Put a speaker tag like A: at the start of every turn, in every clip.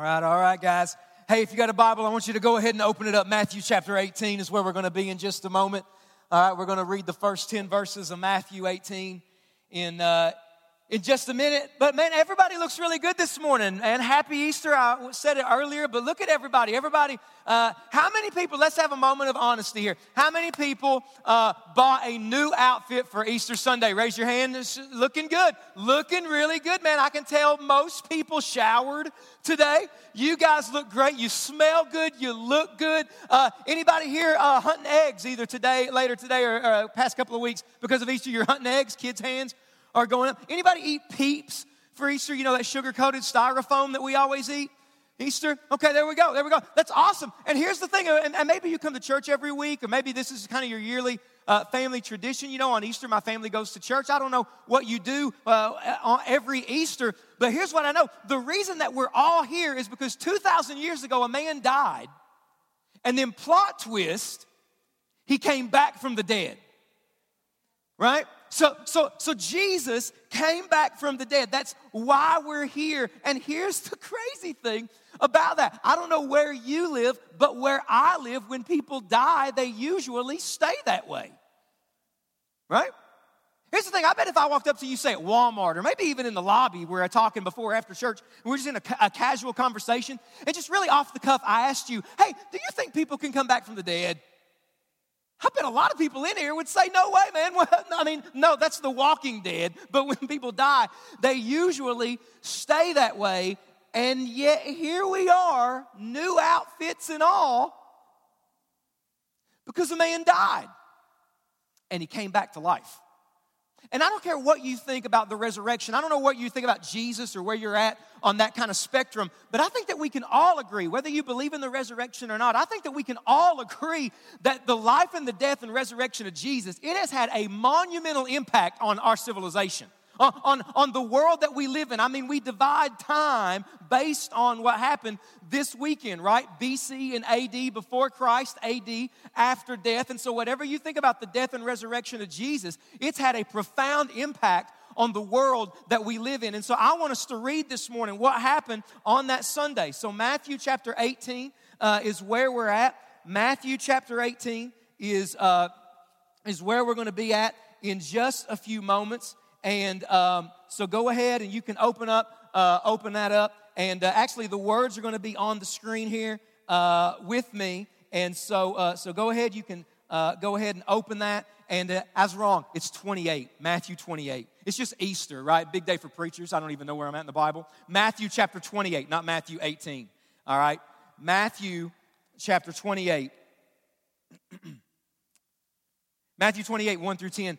A: All right, all right, guys. Hey, if you got a Bible, I want you to go ahead and open it up. Matthew chapter 18 is where we're going to be in just a moment. All right, we're going to read the first 10 verses of Matthew 18 in, uh, in just a minute. But man, everybody looks really good this morning. And happy Easter. I said it earlier, but look at everybody. Everybody, uh, how many people, let's have a moment of honesty here. How many people uh, bought a new outfit for Easter Sunday? Raise your hand. It's looking good. Looking really good, man. I can tell most people showered today. You guys look great. You smell good. You look good. Uh, anybody here uh, hunting eggs either today, later today, or, or past couple of weeks because of Easter? You're hunting eggs, kids' hands are going up. Anybody eat peeps for Easter? You know that sugar coated styrofoam that we always eat? Easter? Okay, there we go. There we go. That's awesome. And here's the thing, and, and maybe you come to church every week, or maybe this is kind of your yearly uh, family tradition. You know, on Easter, my family goes to church. I don't know what you do uh, on every Easter, but here's what I know. The reason that we're all here is because 2,000 years ago, a man died, and then plot twist, he came back from the dead. Right? So, so, so Jesus came back from the dead. That's why we're here. And here's the crazy thing about that. I don't know where you live, but where I live, when people die, they usually stay that way. Right? Here's the thing I bet if I walked up to you, say at Walmart, or maybe even in the lobby where we're talking before after church, we're just in a, a, casual conversation, and just really off the cuff, I asked you, hey, do you think people can come back from the dead? I bet a lot of people in here would say, No way, man. Well, I mean, no, that's the walking dead. But when people die, they usually stay that way. And yet, here we are, new outfits and all, because a man died and he came back to life. And I don't care what you think about the resurrection. I don't know what you think about Jesus or where you're at on that kind of spectrum, but I think that we can all agree, whether you believe in the resurrection or not, I think that we can all agree that the life and the death and resurrection of Jesus, it has had a monumental impact on our civilization on, on the world that we live in. I mean, we divide time based on what happened this weekend, right? BC and AD, before Christ, AD, after death. And so, whatever you think about the death and resurrection of Jesus, it's had a profound impact on the world that we live in. And so, I want us to read this morning what happened on that Sunday. So, Matthew chapter 18 uh, is where we're at. Matthew chapter 18 is, uh, is where we're going to be at in just a few moments. And um, so go ahead and you can open up, uh, open that up. And uh, actually, the words are going to be on the screen here uh, with me. And so, uh, so go ahead. You can uh, go ahead and open that. And uh, as wrong, it's 28, Matthew 28. It's just Easter, right? Big day for preachers. I don't even know where I'm at in the Bible. Matthew chapter 28, not Matthew 18. All right? Matthew chapter 28. Matthew 28, 1 through 10.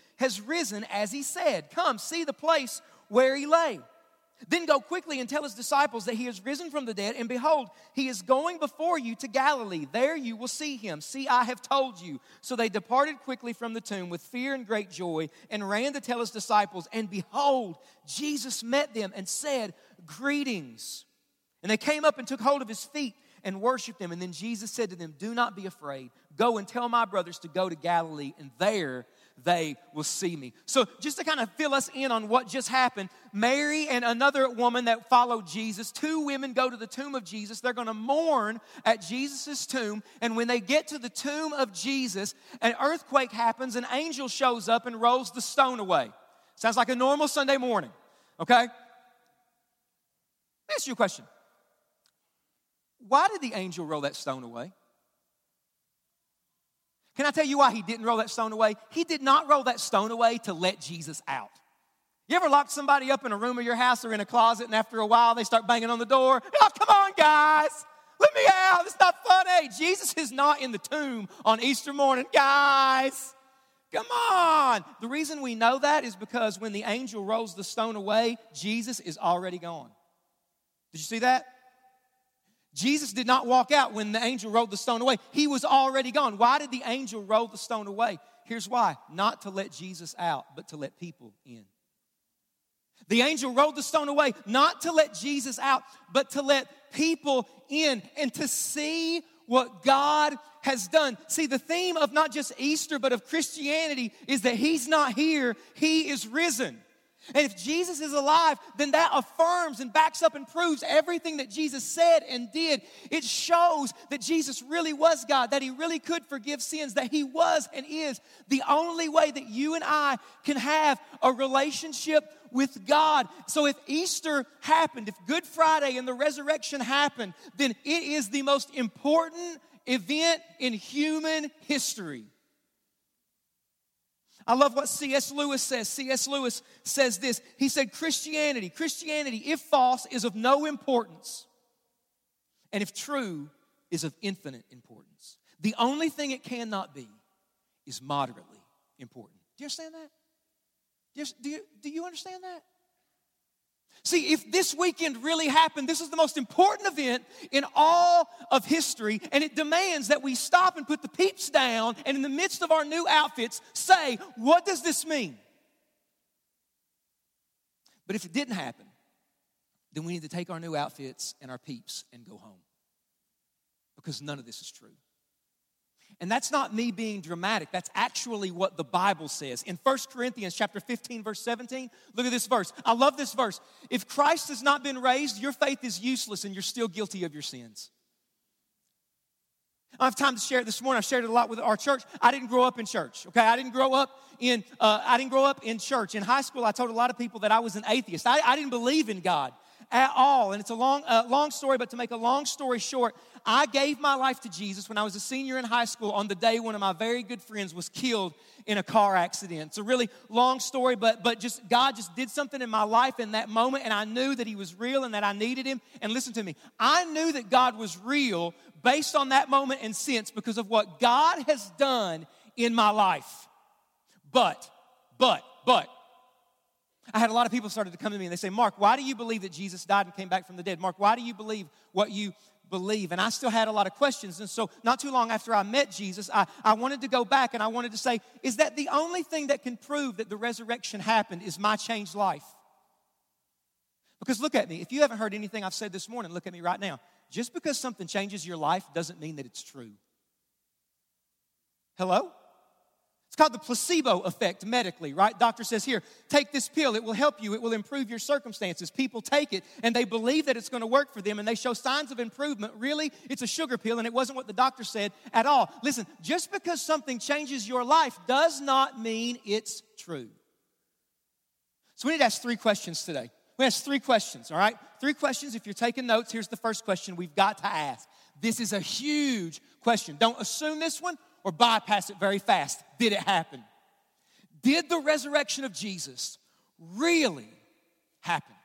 A: has risen as he said. Come, see the place where he lay. Then go quickly and tell his disciples that he has risen from the dead, and behold, he is going before you to Galilee. There you will see him. See, I have told you. So they departed quickly from the tomb with fear and great joy, and ran to tell his disciples. And behold, Jesus met them and said, Greetings. And they came up and took hold of his feet and worshiped him. And then Jesus said to them, Do not be afraid. Go and tell my brothers to go to Galilee, and there they will see me. So, just to kind of fill us in on what just happened, Mary and another woman that followed Jesus, two women go to the tomb of Jesus. They're going to mourn at Jesus' tomb. And when they get to the tomb of Jesus, an earthquake happens, an angel shows up and rolls the stone away. Sounds like a normal Sunday morning, okay? Let me ask you a question. Why did the angel roll that stone away? Can I tell you why he didn't roll that stone away? He did not roll that stone away to let Jesus out. You ever lock somebody up in a room of your house or in a closet, and after a while they start banging on the door? Oh, come on, guys. Let me out. It's not funny. Jesus is not in the tomb on Easter morning. Guys, come on. The reason we know that is because when the angel rolls the stone away, Jesus is already gone. Did you see that? Jesus did not walk out when the angel rolled the stone away. He was already gone. Why did the angel roll the stone away? Here's why not to let Jesus out, but to let people in. The angel rolled the stone away, not to let Jesus out, but to let people in and to see what God has done. See, the theme of not just Easter, but of Christianity is that He's not here, He is risen. And if Jesus is alive, then that affirms and backs up and proves everything that Jesus said and did. It shows that Jesus really was God, that He really could forgive sins, that He was and is the only way that you and I can have a relationship with God. So if Easter happened, if Good Friday and the resurrection happened, then it is the most important event in human history. I love what C.S. Lewis says. C.S. Lewis says this. He said, Christianity, Christianity, if false, is of no importance, and if true, is of infinite importance. The only thing it cannot be is moderately important. Do you understand that? Do you, do you, do you understand that? See, if this weekend really happened, this is the most important event in all of history, and it demands that we stop and put the peeps down and, in the midst of our new outfits, say, What does this mean? But if it didn't happen, then we need to take our new outfits and our peeps and go home. Because none of this is true. And that's not me being dramatic. That's actually what the Bible says. In 1 Corinthians chapter 15 verse 17, look at this verse. I love this verse. If Christ has not been raised, your faith is useless and you're still guilty of your sins. I have time to share it this morning. I shared it a lot with our church. I didn't grow up in church. Okay, I didn't grow up in uh, I didn't grow up in church. In high school, I told a lot of people that I was an atheist. I, I didn't believe in God at all. And it's a long, uh, long story, but to make a long story short, I gave my life to Jesus when I was a senior in high school on the day one of my very good friends was killed in a car accident. It's a really long story, but, but just God just did something in my life in that moment, and I knew that He was real and that I needed Him. And listen to me, I knew that God was real based on that moment and since because of what God has done in my life. But, but, but, I had a lot of people started to come to me and they say, Mark, why do you believe that Jesus died and came back from the dead? Mark, why do you believe what you believe? And I still had a lot of questions. And so, not too long after I met Jesus, I, I wanted to go back and I wanted to say, is that the only thing that can prove that the resurrection happened is my changed life? Because look at me. If you haven't heard anything I've said this morning, look at me right now. Just because something changes your life doesn't mean that it's true. Hello? It's called the placebo effect medically, right? Doctor says, Here, take this pill. It will help you. It will improve your circumstances. People take it and they believe that it's going to work for them and they show signs of improvement. Really, it's a sugar pill and it wasn't what the doctor said at all. Listen, just because something changes your life does not mean it's true. So we need to ask three questions today. We ask three questions, all right? Three questions. If you're taking notes, here's the first question we've got to ask. This is a huge question. Don't assume this one or bypass it very fast. Did it happen? Did the resurrection of Jesus really happen?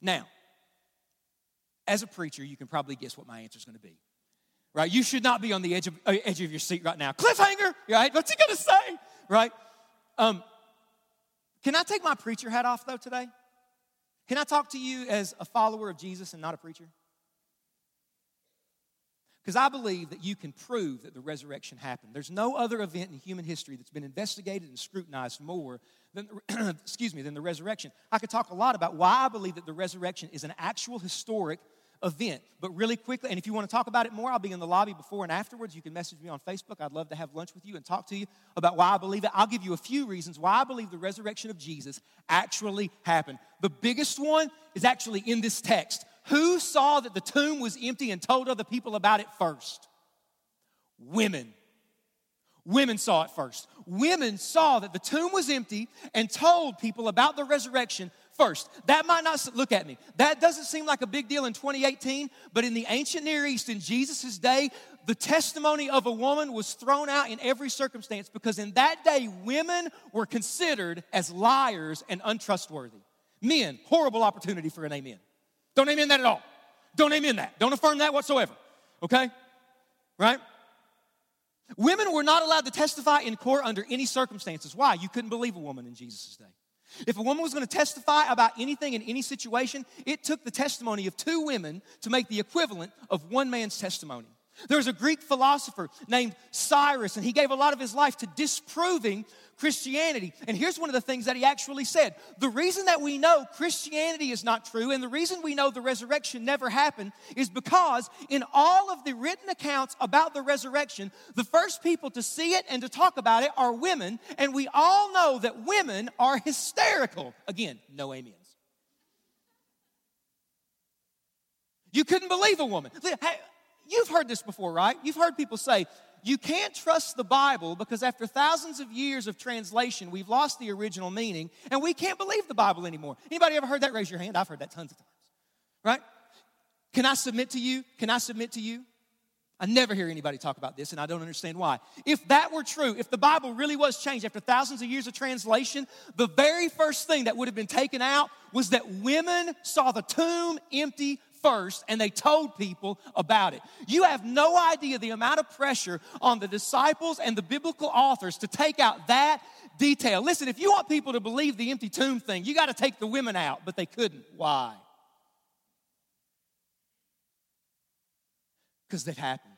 A: Now, as a preacher, you can probably guess what my answer is going to be. Right? You should not be on the edge of, uh, edge of your seat right now. Cliffhanger, right? What's he going to say? Right? Um, can I take my preacher hat off, though, today? Can I talk to you as a follower of Jesus and not a preacher? Because I believe that you can prove that the resurrection happened. There's no other event in human history that's been investigated and scrutinized more than, excuse me, than the resurrection. I could talk a lot about why I believe that the resurrection is an actual historic event. But really quickly, and if you want to talk about it more, I'll be in the lobby before and afterwards. You can message me on Facebook. I'd love to have lunch with you and talk to you about why I believe it. I'll give you a few reasons why I believe the resurrection of Jesus actually happened. The biggest one is actually in this text. Who saw that the tomb was empty and told other people about it first? Women. Women saw it first. Women saw that the tomb was empty and told people about the resurrection first. That might not look at me. That doesn't seem like a big deal in 2018, but in the ancient Near East in Jesus' day, the testimony of a woman was thrown out in every circumstance because in that day, women were considered as liars and untrustworthy. Men, horrible opportunity for an amen. Don't amen that at all. Don't amen that. Don't affirm that whatsoever. Okay? Right? Women were not allowed to testify in court under any circumstances. Why? You couldn't believe a woman in Jesus' day. If a woman was going to testify about anything in any situation, it took the testimony of two women to make the equivalent of one man's testimony. There was a Greek philosopher named Cyrus, and he gave a lot of his life to disproving Christianity. And here's one of the things that he actually said The reason that we know Christianity is not true, and the reason we know the resurrection never happened, is because in all of the written accounts about the resurrection, the first people to see it and to talk about it are women, and we all know that women are hysterical. Again, no amens. You couldn't believe a woman. You've heard this before, right? You've heard people say, you can't trust the Bible because after thousands of years of translation, we've lost the original meaning and we can't believe the Bible anymore. Anybody ever heard that? Raise your hand. I've heard that tons of times. Right? Can I submit to you? Can I submit to you? I never hear anybody talk about this, and I don't understand why. If that were true, if the Bible really was changed after thousands of years of translation, the very first thing that would have been taken out was that women saw the tomb empty first and they told people about it. You have no idea the amount of pressure on the disciples and the biblical authors to take out that detail. Listen, if you want people to believe the empty tomb thing, you got to take the women out, but they couldn't. Why? Because that happened.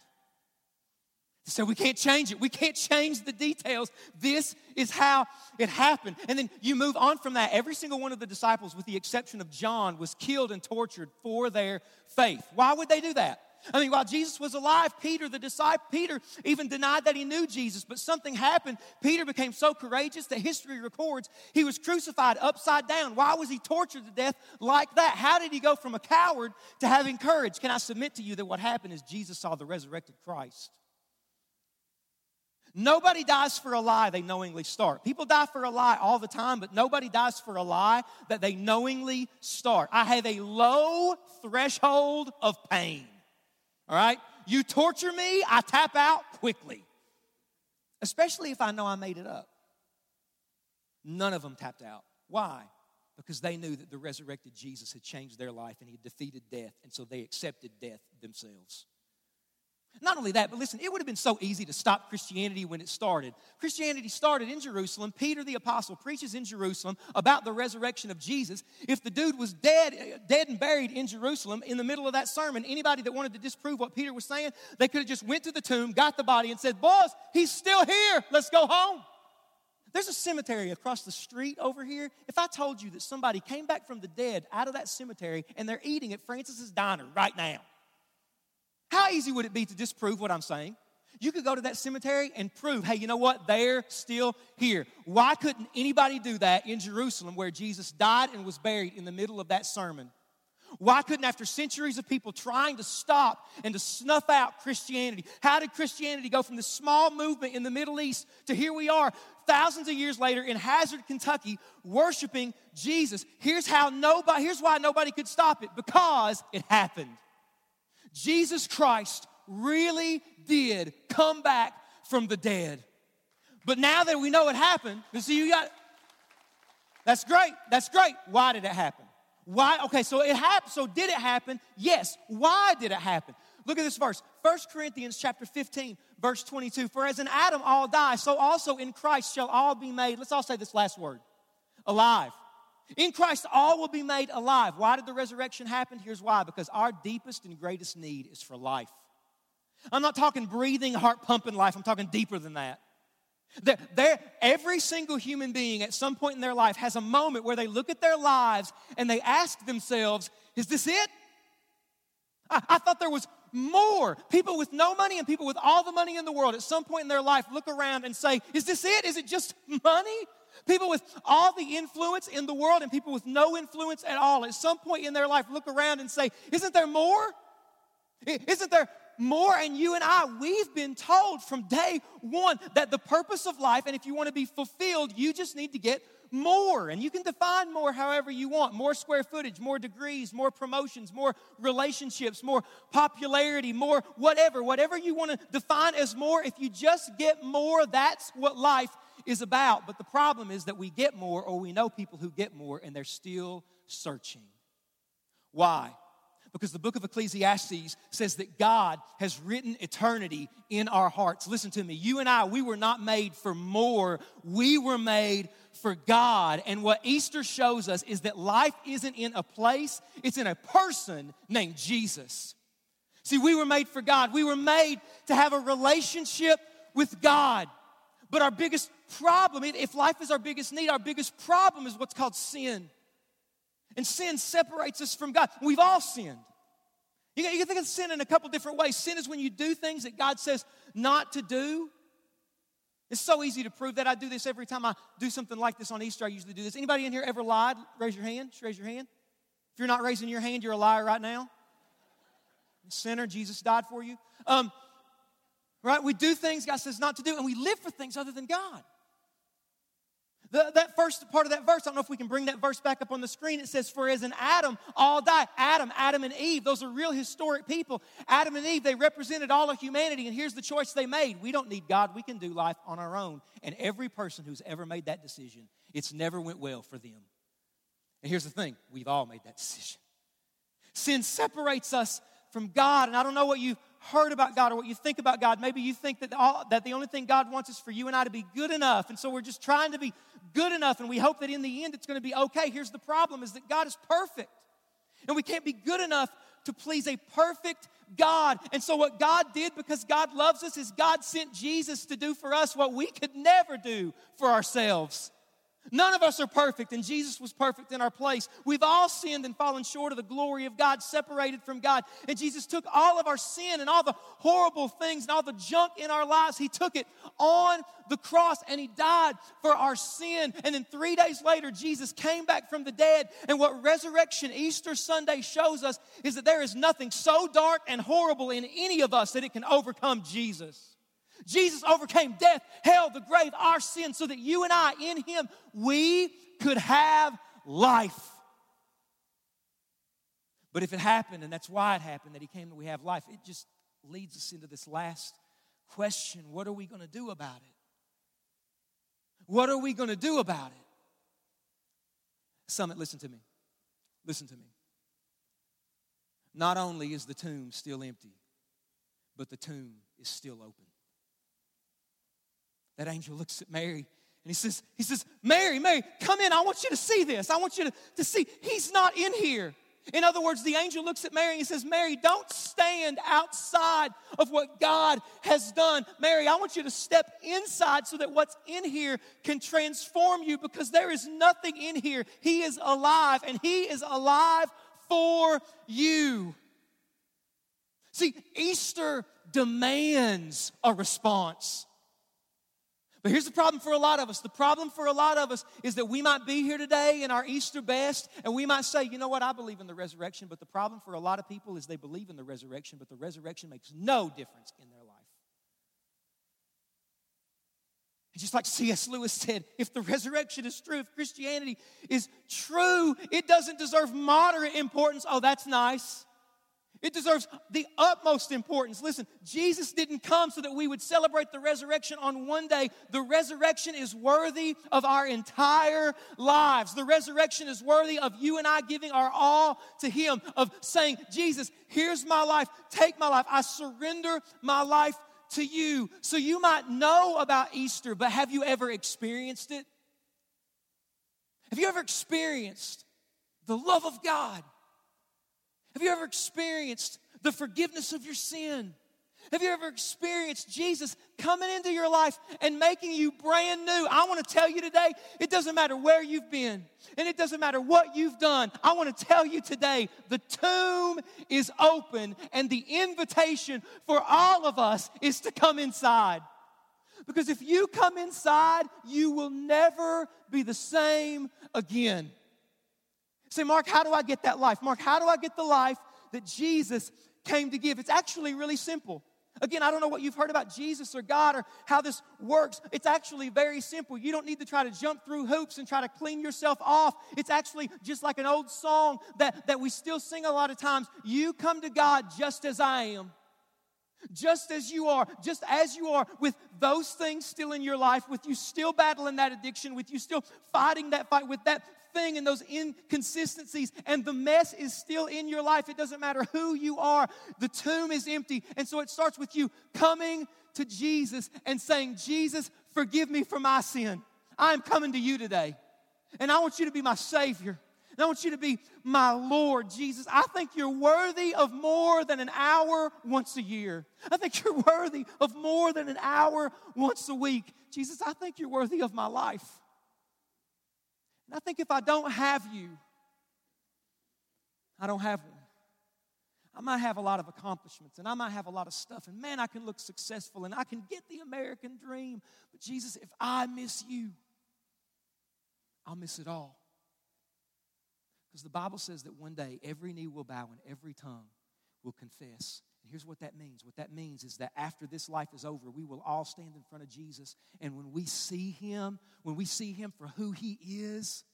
A: So we can't change it. We can't change the details. This is how it happened. And then you move on from that. Every single one of the disciples, with the exception of John, was killed and tortured for their faith. Why would they do that? I mean, while Jesus was alive, Peter, the disciple, Peter even denied that he knew Jesus, but something happened. Peter became so courageous that history records he was crucified upside down. Why was he tortured to death like that? How did he go from a coward to having courage? Can I submit to you that what happened is Jesus saw the resurrected Christ? Nobody dies for a lie they knowingly start. People die for a lie all the time, but nobody dies for a lie that they knowingly start. I have a low threshold of pain. All right? You torture me, I tap out quickly. Especially if I know I made it up. None of them tapped out. Why? Because they knew that the resurrected Jesus had changed their life and he had defeated death, and so they accepted death themselves. Not only that, but listen, it would have been so easy to stop Christianity when it started. Christianity started in Jerusalem. Peter the apostle preaches in Jerusalem about the resurrection of Jesus. If the dude was dead, dead and buried in Jerusalem in the middle of that sermon, anybody that wanted to disprove what Peter was saying, they could have just went to the tomb, got the body and said, "Boys, he's still here. Let's go home." There's a cemetery across the street over here. If I told you that somebody came back from the dead out of that cemetery and they're eating at Francis's Diner right now, how easy would it be to disprove what I'm saying? You could go to that cemetery and prove, hey, you know what? They're still here. Why couldn't anybody do that in Jerusalem where Jesus died and was buried in the middle of that sermon? Why couldn't, after centuries of people trying to stop and to snuff out Christianity, how did Christianity go from this small movement in the Middle East to here we are, thousands of years later in Hazard, Kentucky, worshiping Jesus? Here's how nobody, here's why nobody could stop it because it happened. Jesus Christ really did come back from the dead. But now that we know it happened, you see, you got that's great. That's great. Why did it happen? Why? Okay, so it happened. So did it happen? Yes. Why did it happen? Look at this verse. 1 Corinthians chapter 15, verse 22. For as in Adam all die, so also in Christ shall all be made. Let's all say this last word. Alive. In Christ, all will be made alive. Why did the resurrection happen? Here's why because our deepest and greatest need is for life. I'm not talking breathing, heart pumping life, I'm talking deeper than that. They're, they're, every single human being at some point in their life has a moment where they look at their lives and they ask themselves, Is this it? I, I thought there was more. People with no money and people with all the money in the world at some point in their life look around and say, Is this it? Is it just money? People with all the influence in the world and people with no influence at all at some point in their life look around and say, Isn't there more? Isn't there more? And you and I, we've been told from day one that the purpose of life, and if you want to be fulfilled, you just need to get more. And you can define more however you want more square footage, more degrees, more promotions, more relationships, more popularity, more whatever. Whatever you want to define as more, if you just get more, that's what life is about. But the problem is that we get more, or we know people who get more, and they're still searching. Why? because the book of Ecclesiastes says that God has written eternity in our hearts. Listen to me. You and I, we were not made for more, we were made for God. And what Easter shows us is that life isn't in a place, it's in a person named Jesus. See, we were made for God, we were made to have a relationship with God. But our biggest problem, if life is our biggest need, our biggest problem is what's called sin. And sin separates us from God. We've all sinned. You can, think of sin in a couple different ways. Sin is when you do things that God says not to do. It's so easy to prove that. I do this every time I do something like this on Easter. I usually do this. Anybody in here ever lied? Raise your hand. Just raise your hand. If you're not raising your hand, you're a liar right now. Sinner, Jesus died for you. Um, right? We do things God says not to do, and we live for things other than God. The, that first part of that verse, I don't know if we can bring that verse back up on the screen. It says, For as in Adam, all die. Adam, Adam and Eve, those are real historic people. Adam and Eve, they represented all of humanity, and here's the choice they made. We don't need God, we can do life on our own. And every person who's ever made that decision, it's never went well for them. And here's the thing we've all made that decision. Sin separates us from God, and I don't know what you heard about God or what you think about God. Maybe you think that, all, that the only thing God wants is for you and I to be good enough. And so we're just trying to be good enough and we hope that in the end it's going to be okay. Here's the problem is that God is perfect. And we can't be good enough to please a perfect God. And so what God did because God loves us is God sent Jesus to do for us what we could never do for ourselves. None of us are perfect, and Jesus was perfect in our place. We've all sinned and fallen short of the glory of God, separated from God. And Jesus took all of our sin and all the horrible things and all the junk in our lives, He took it on the cross and He died for our sin. And then three days later, Jesus came back from the dead. And what Resurrection Easter Sunday shows us is that there is nothing so dark and horrible in any of us that it can overcome Jesus. Jesus overcame death, hell, the grave, our sin, so that you and I, in Him, we could have life. But if it happened, and that's why it happened, that He came that we have life, it just leads us into this last question what are we going to do about it? What are we going to do about it? Summit, listen to me. Listen to me. Not only is the tomb still empty, but the tomb is still open that angel looks at Mary and he says, he says, Mary, Mary, come in. I want you to see this. I want you to, to see he's not in here. In other words, the angel looks at Mary and he says, Mary, don't stand outside of what God has done. Mary, I want you to step inside so that what's in here can transform you because there is nothing in here. He is alive and He is alive for you. See, Easter demands a response. But here's the problem for a lot of us. The problem for a lot of us is that we might be here today in our Easter best and we might say, you know what, I believe in the resurrection. But the problem for a lot of people is they believe in the resurrection, but the resurrection makes no difference in their life. And just like C.S. Lewis said, if the resurrection is true, if Christianity is true, it doesn't deserve moderate importance. Oh, that's nice. It deserves the utmost importance. Listen, Jesus didn't come so that we would celebrate the resurrection on one day. The resurrection is worthy of our entire lives. The resurrection is worthy of you and I giving our all to Him, of saying, Jesus, here's my life, take my life. I surrender my life to you. So you might know about Easter, but have you ever experienced it? Have you ever experienced the love of God? Have you ever experienced the forgiveness of your sin? Have you ever experienced Jesus coming into your life and making you brand new? I want to tell you today, it doesn't matter where you've been and it doesn't matter what you've done. I want to tell you today, the tomb is open and the invitation for all of us is to come inside. Because if you come inside, you will never be the same again. Say, Mark, how do I get that life? Mark, how do I get the life that Jesus came to give? It's actually really simple. Again, I don't know what you've heard about Jesus or God or how this works. It's actually very simple. You don't need to try to jump through hoops and try to clean yourself off. It's actually just like an old song that, that we still sing a lot of times. You come to God just as I am. Just as you are, just as you are, with those things still in your life, with you still battling that addiction, with you still fighting that fight, with that thing and those inconsistencies, and the mess is still in your life. It doesn't matter who you are, the tomb is empty. And so it starts with you coming to Jesus and saying, Jesus, forgive me for my sin. I'm coming to you today. And I want you to be my Savior. I want you to be my Lord, Jesus. I think you're worthy of more than an hour once a year. I think you're worthy of more than an hour once a week. Jesus, I think you're worthy of my life. I think if I don't have you, I don't have one. I might have a lot of accomplishments and I might have a lot of stuff, and man, I can look successful and I can get the American dream. But Jesus, if I miss you, I'll miss it all. Because the Bible says that one day every knee will bow and every tongue will confess. And here's what that means what that means is that after this life is over, we will all stand in front of Jesus. And when we see him, when we see him for who he is,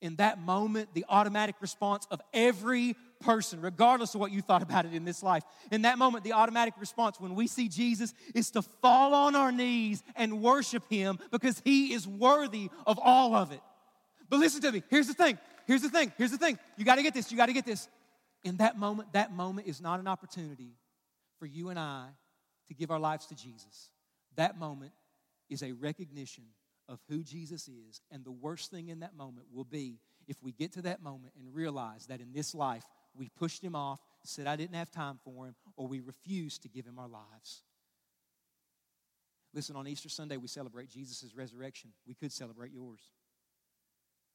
A: in that moment, the automatic response of every person, regardless of what you thought about it in this life, in that moment, the automatic response when we see Jesus is to fall on our knees and worship Him because He is worthy of all of it. But listen to me. Here's the thing. Here's the thing. Here's the thing. You got to get this. You got to get this. In that moment, that moment is not an opportunity for you and I to give our lives to Jesus. That moment is a recognition of who Jesus is. And the worst thing in that moment will be if we get to that moment and realize that in this life we pushed him off, said I didn't have time for him, or we refused to give him our lives. Listen, on Easter Sunday, we celebrate Jesus' resurrection. We could celebrate yours.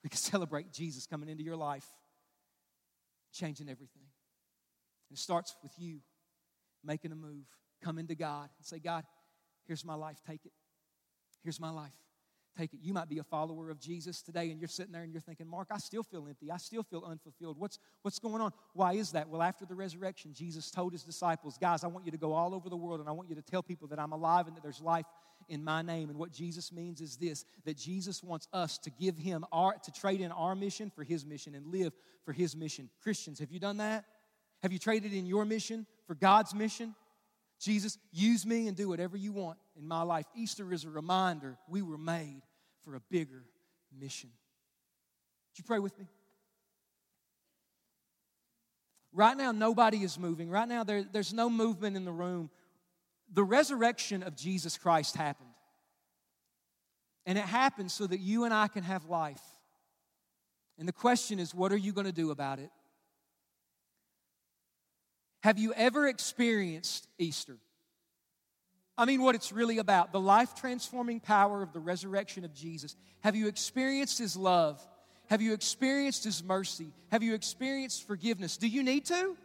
A: We could celebrate Jesus coming into your life, changing everything. And it starts with you making a move, coming to God and say, God, here's my life, take it. Here's my life take it. You might be a follower of Jesus today and you're sitting there and you're thinking, Mark, I still feel empty. I still feel unfulfilled. What's, what's going on? Why is that? Well, after the resurrection, Jesus told his disciples, guys, I want you to go all over the world and I want you to tell people that I'm alive and that there's life in my name. And what Jesus means is this that Jesus wants us to give him our, to trade in our mission for his mission and live for his mission. Christians, have you done that? Have you traded in your mission for God's mission? Jesus, use me and do whatever you want in my life. Easter is a reminder we were made for a bigger mission. Would you pray with me? Right now, nobody is moving. Right now, there, there's no movement in the room. The resurrection of Jesus Christ happened. And it happened so that you and I can have life. And the question is, what are you going to do about it? Have you ever experienced Easter? I mean, what it's really about the life transforming power of the resurrection of Jesus. Have you experienced His love? Have you experienced His mercy? Have you experienced forgiveness? Do you need to?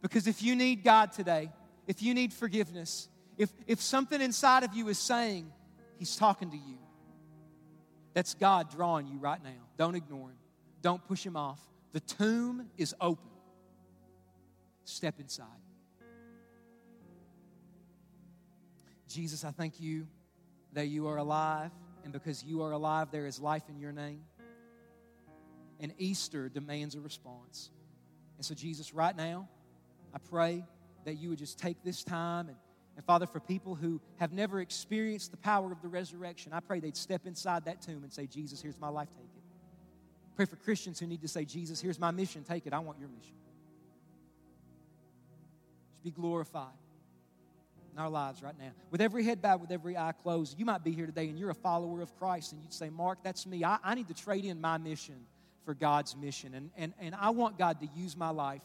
A: Because if you need God today, if you need forgiveness, if, if something inside of you is saying, He's talking to you, that's God drawing you right now. Don't ignore Him, don't push Him off. The tomb is open. Step inside. Jesus, I thank you that you are alive, and because you are alive, there is life in your name. And Easter demands a response. And so, Jesus, right now, I pray that you would just take this time and, and Father, for people who have never experienced the power of the resurrection, I pray they'd step inside that tomb and say, Jesus, here's my life, take it. Pray for Christians who need to say, Jesus, here's my mission, take it. I want your mission. Just be glorified in our lives right now. With every head bowed, with every eye closed, you might be here today and you're a follower of Christ and you'd say, Mark, that's me. I, I need to trade in my mission for God's mission. And, and, and I want God to use my life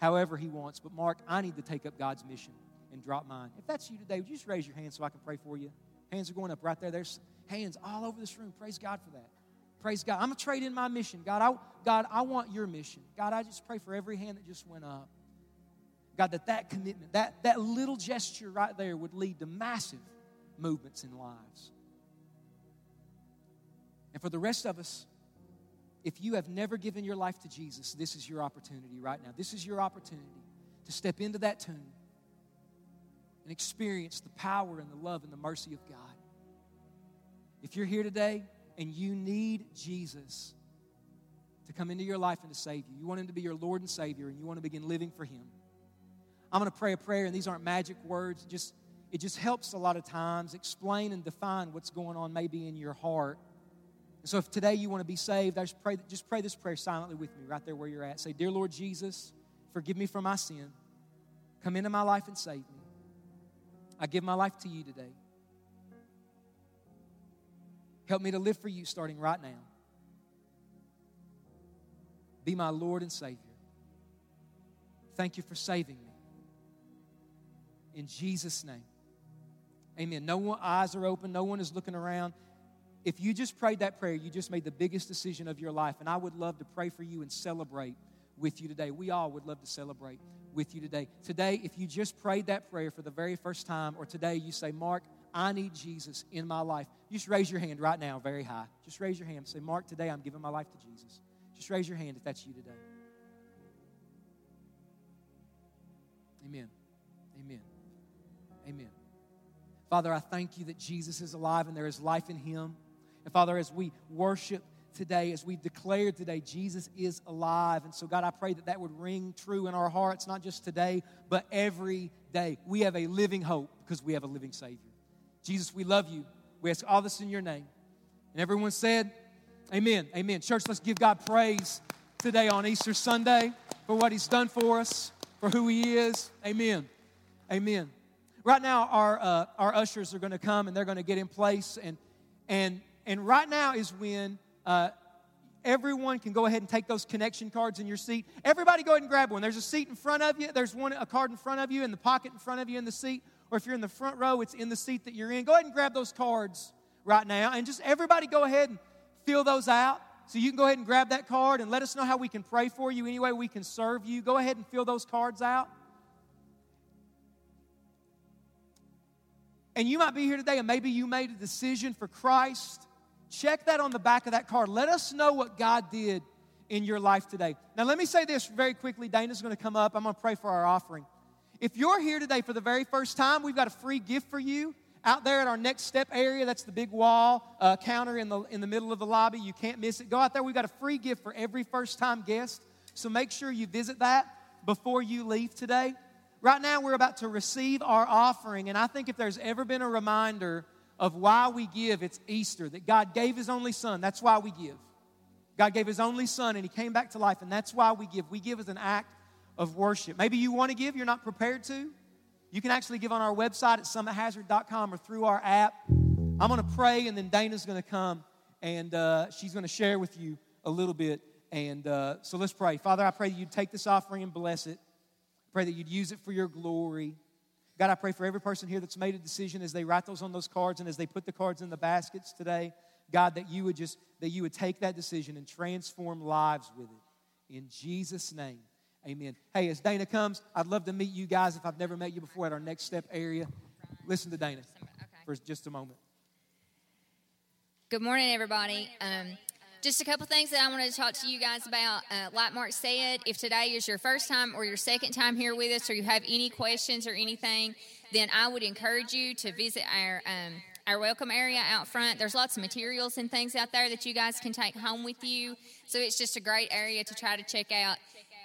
A: however He wants. But, Mark, I need to take up God's mission and drop mine. If that's you today, would you just raise your hand so I can pray for you? Hands are going up right there. There's hands all over this room. Praise God for that. Praise God. I'm going to trade in my mission. God I, God, I want your mission. God, I just pray for every hand that just went up. God, that that commitment, that, that little gesture right there would lead to massive movements in lives. And for the rest of us, if you have never given your life to Jesus, this is your opportunity right now. This is your opportunity to step into that tomb and experience the power and the love and the mercy of God. If you're here today and you need Jesus to come into your life and to save you, you want Him to be your Lord and Savior, and you want to begin living for Him I'm going to pray a prayer, and these aren't magic words. Just, it just helps a lot of times explain and define what's going on maybe in your heart. So if today you want to be saved, I just pray, just pray this prayer silently with me right there where you're at. Say, Dear Lord Jesus, forgive me for my sin. Come into my life and save me. I give my life to you today. Help me to live for you starting right now. Be my Lord and Savior. Thank you for saving me. In Jesus' name. Amen. No one eyes are open, no one is looking around. If you just prayed that prayer, you just made the biggest decision of your life. And I would love to pray for you and celebrate with you today. We all would love to celebrate with you today. Today, if you just prayed that prayer for the very first time, or today you say, Mark, I need Jesus in my life, you just raise your hand right now, very high. Just raise your hand. Say, Mark, today I'm giving my life to Jesus. Just raise your hand if that's you today. Amen. Amen. Amen. Father, I thank you that Jesus is alive and there is life in him. And Father, as we worship today, as we've declared today, Jesus is alive. And so, God, I pray that that would ring true in our hearts, not just today, but every day. We have a living hope because we have a living Savior. Jesus, we love you. We ask all this in your name. And everyone said, Amen. Amen. Church, let's give God praise today on Easter Sunday for what He's done for us, for who He is. Amen. Amen. Right now, our, uh, our ushers are going to come and they're going to get in place. And, and, and right now is when uh, everyone can go ahead and take those connection cards in your seat. Everybody go ahead and grab one. There's a seat in front of you, there's one, a card in front of you, in the pocket in front of you in the seat. Or if you're in the front row, it's in the seat that you're in. Go ahead and grab those cards right now. And just everybody go ahead and fill those out. So you can go ahead and grab that card and let us know how we can pray for you, any way we can serve you. Go ahead and fill those cards out. And you might be here today and maybe you made a decision for Christ. Check that on the back of that card. Let us know what God did in your life today. Now, let me say this very quickly. Dana's going to come up. I'm going to pray for our offering. If you're here today for the very first time, we've got a free gift for you out there at our next step area. That's the big wall uh, counter in the, in the middle of the lobby. You can't miss it. Go out there. We've got a free gift for every first time guest. So make sure you visit that before you leave today. Right now, we're about to receive our offering, and I think if there's ever been a reminder of why we give, it's Easter, that God gave His only Son. That's why we give. God gave His only Son, and He came back to life, and that's why we give. We give as an act of worship. Maybe you want to give, you're not prepared to. You can actually give on our website at summithazard.com or through our app. I'm going to pray, and then Dana's going to come, and uh, she's going to share with you a little bit. And uh, so let's pray. Father, I pray that you'd take this offering and bless it. Pray that you'd use it for your glory. God, I pray for every person here that's made a decision as they write those on those cards and as they put the cards in the baskets today. God, that you would just that you would take that decision and transform lives with it. In Jesus' name. Amen. Hey, as Dana comes, I'd love to meet you guys if I've never met you before at our next step area. Listen to Dana for just a moment.
B: Good morning, everybody. Um, just a couple things that I wanted to talk to you guys about. Uh, like Mark said, if today is your first time or your second time here with us, or you have any questions or anything, then I would encourage you to visit our um, our welcome area out front. There's lots of materials and things out there that you guys can take home with you. So it's just a great area to try to check out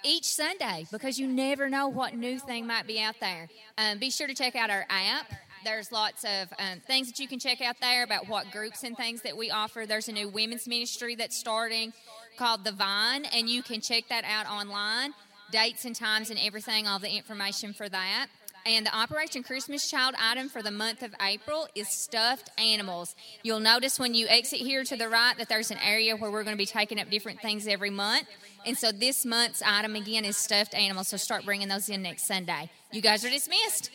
B: each Sunday because you never know what new thing might be out there. Um, be sure to check out our app. There's lots of um, things that you can check out there about what groups and things that we offer. There's a new women's ministry that's starting called The Vine, and you can check that out online. Dates and times and everything, all the information for that. And the Operation Christmas Child item for the month of April is stuffed animals. You'll notice when you exit here to the right that there's an area where we're going to be taking up different things every month. And so this month's item again is stuffed animals. So start bringing those in next Sunday. You guys are dismissed.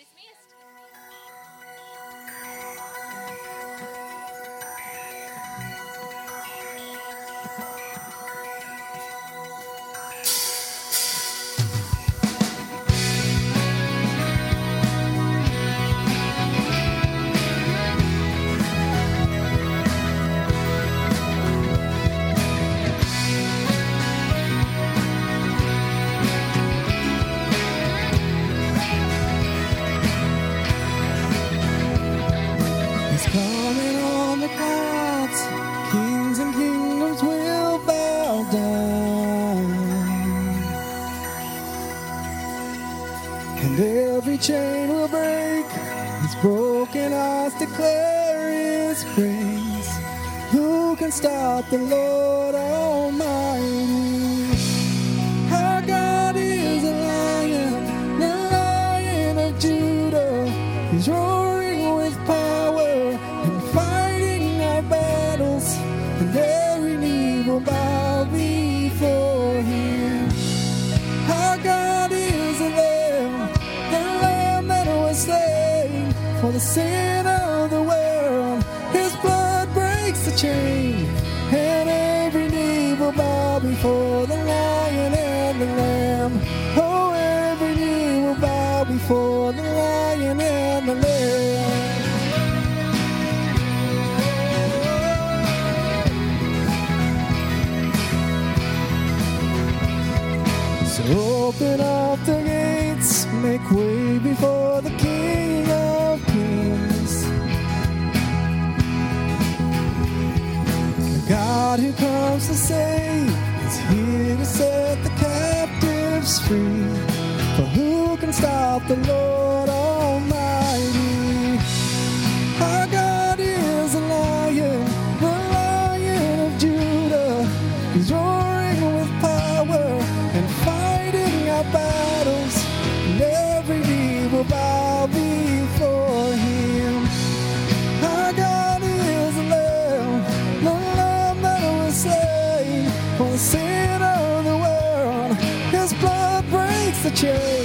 B: praise.
C: Who can stop the Lord? way before the King of Kings. The God who comes to save is here to set the captives free. For who can stop the Lord? sin of the world. His blood breaks the
D: chains.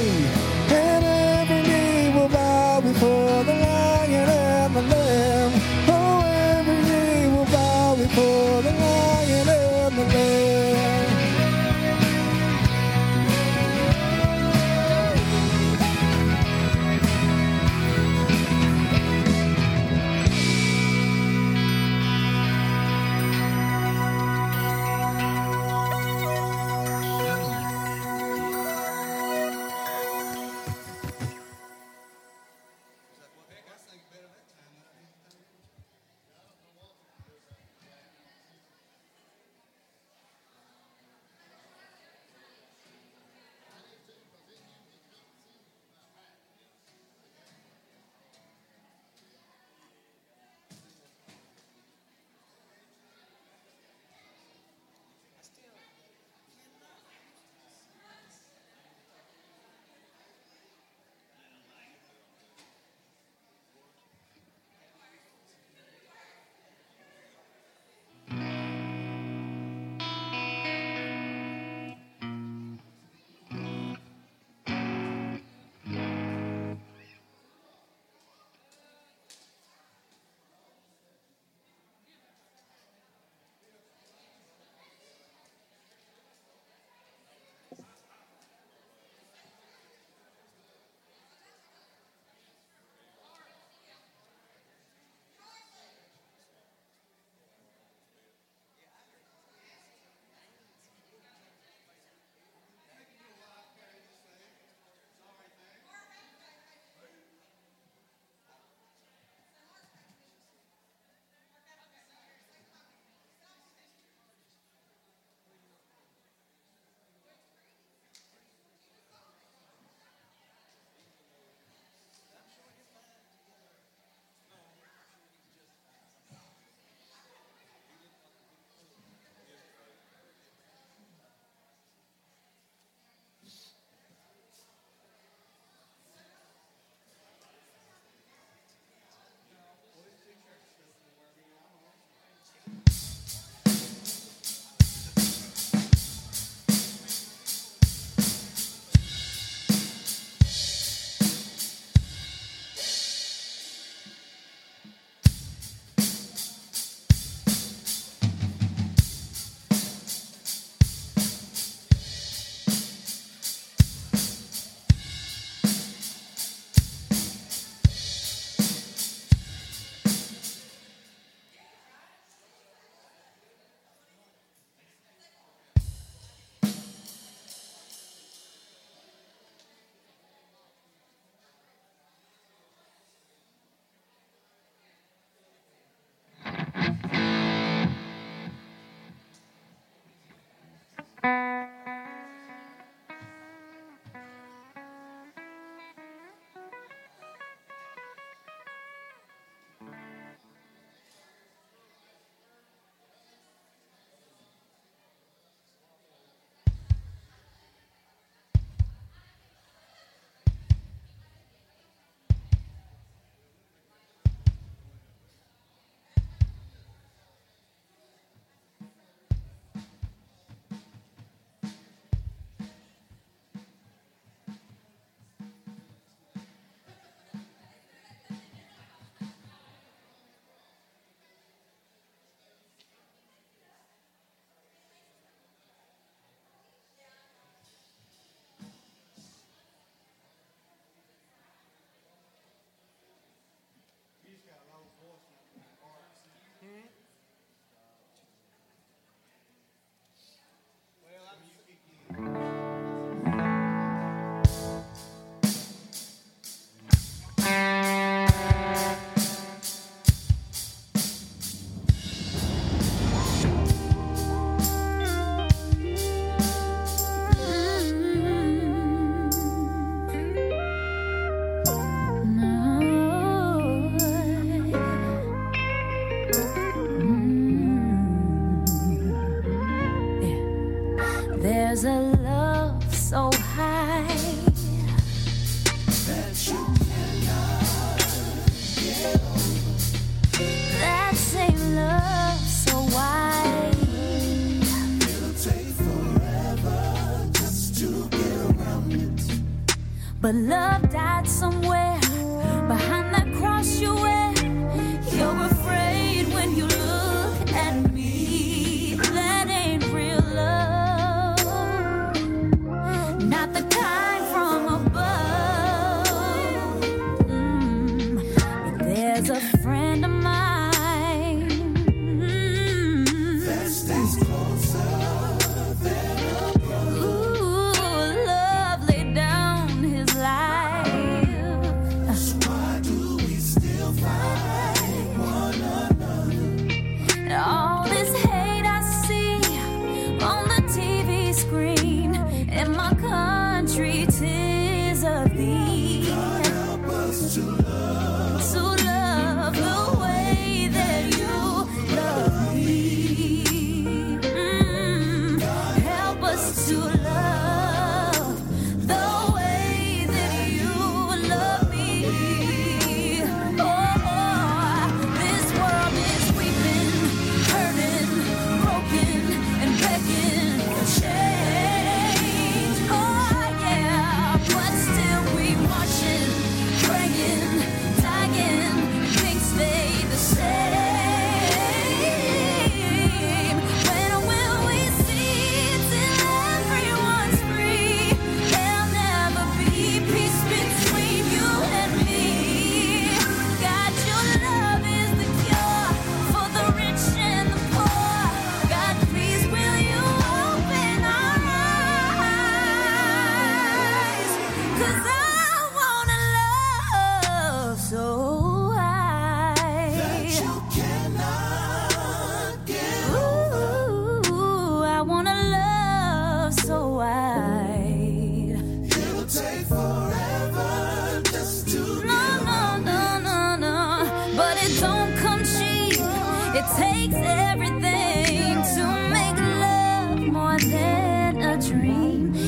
D: Dream.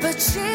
D: but she.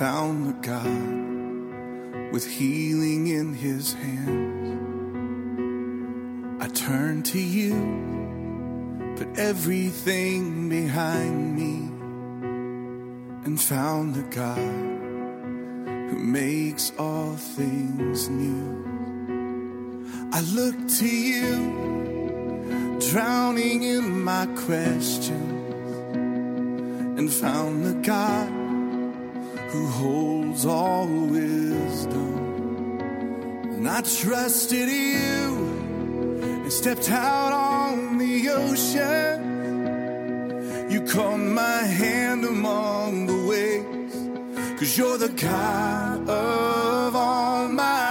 D: found the God with healing in his hands. I turn to you, put everything behind me, and found the God who makes all things new. I look to you, drowning in my questions, and found the God who holds all wisdom. And I trusted you and stepped out on the ocean. You caught my hand among the waves, cause you're the God of all my.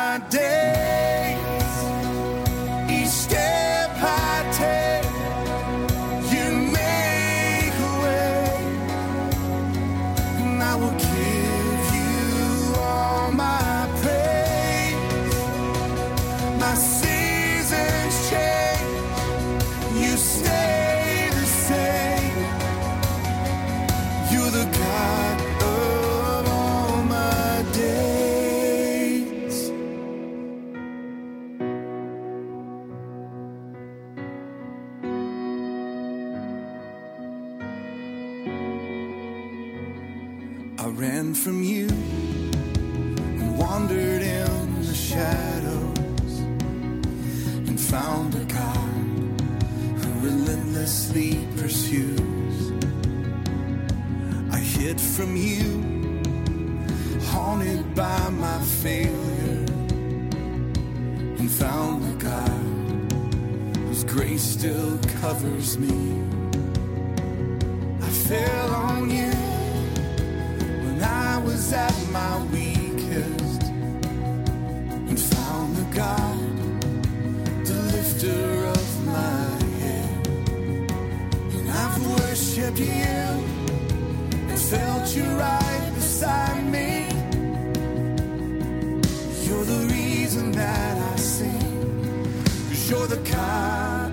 C: still covers me. I fell on you when I was at my weakest and found the God, the lifter of my head. And I've worshiped you and felt you right beside me. You're the reason that I sing, cause you're the
E: kind.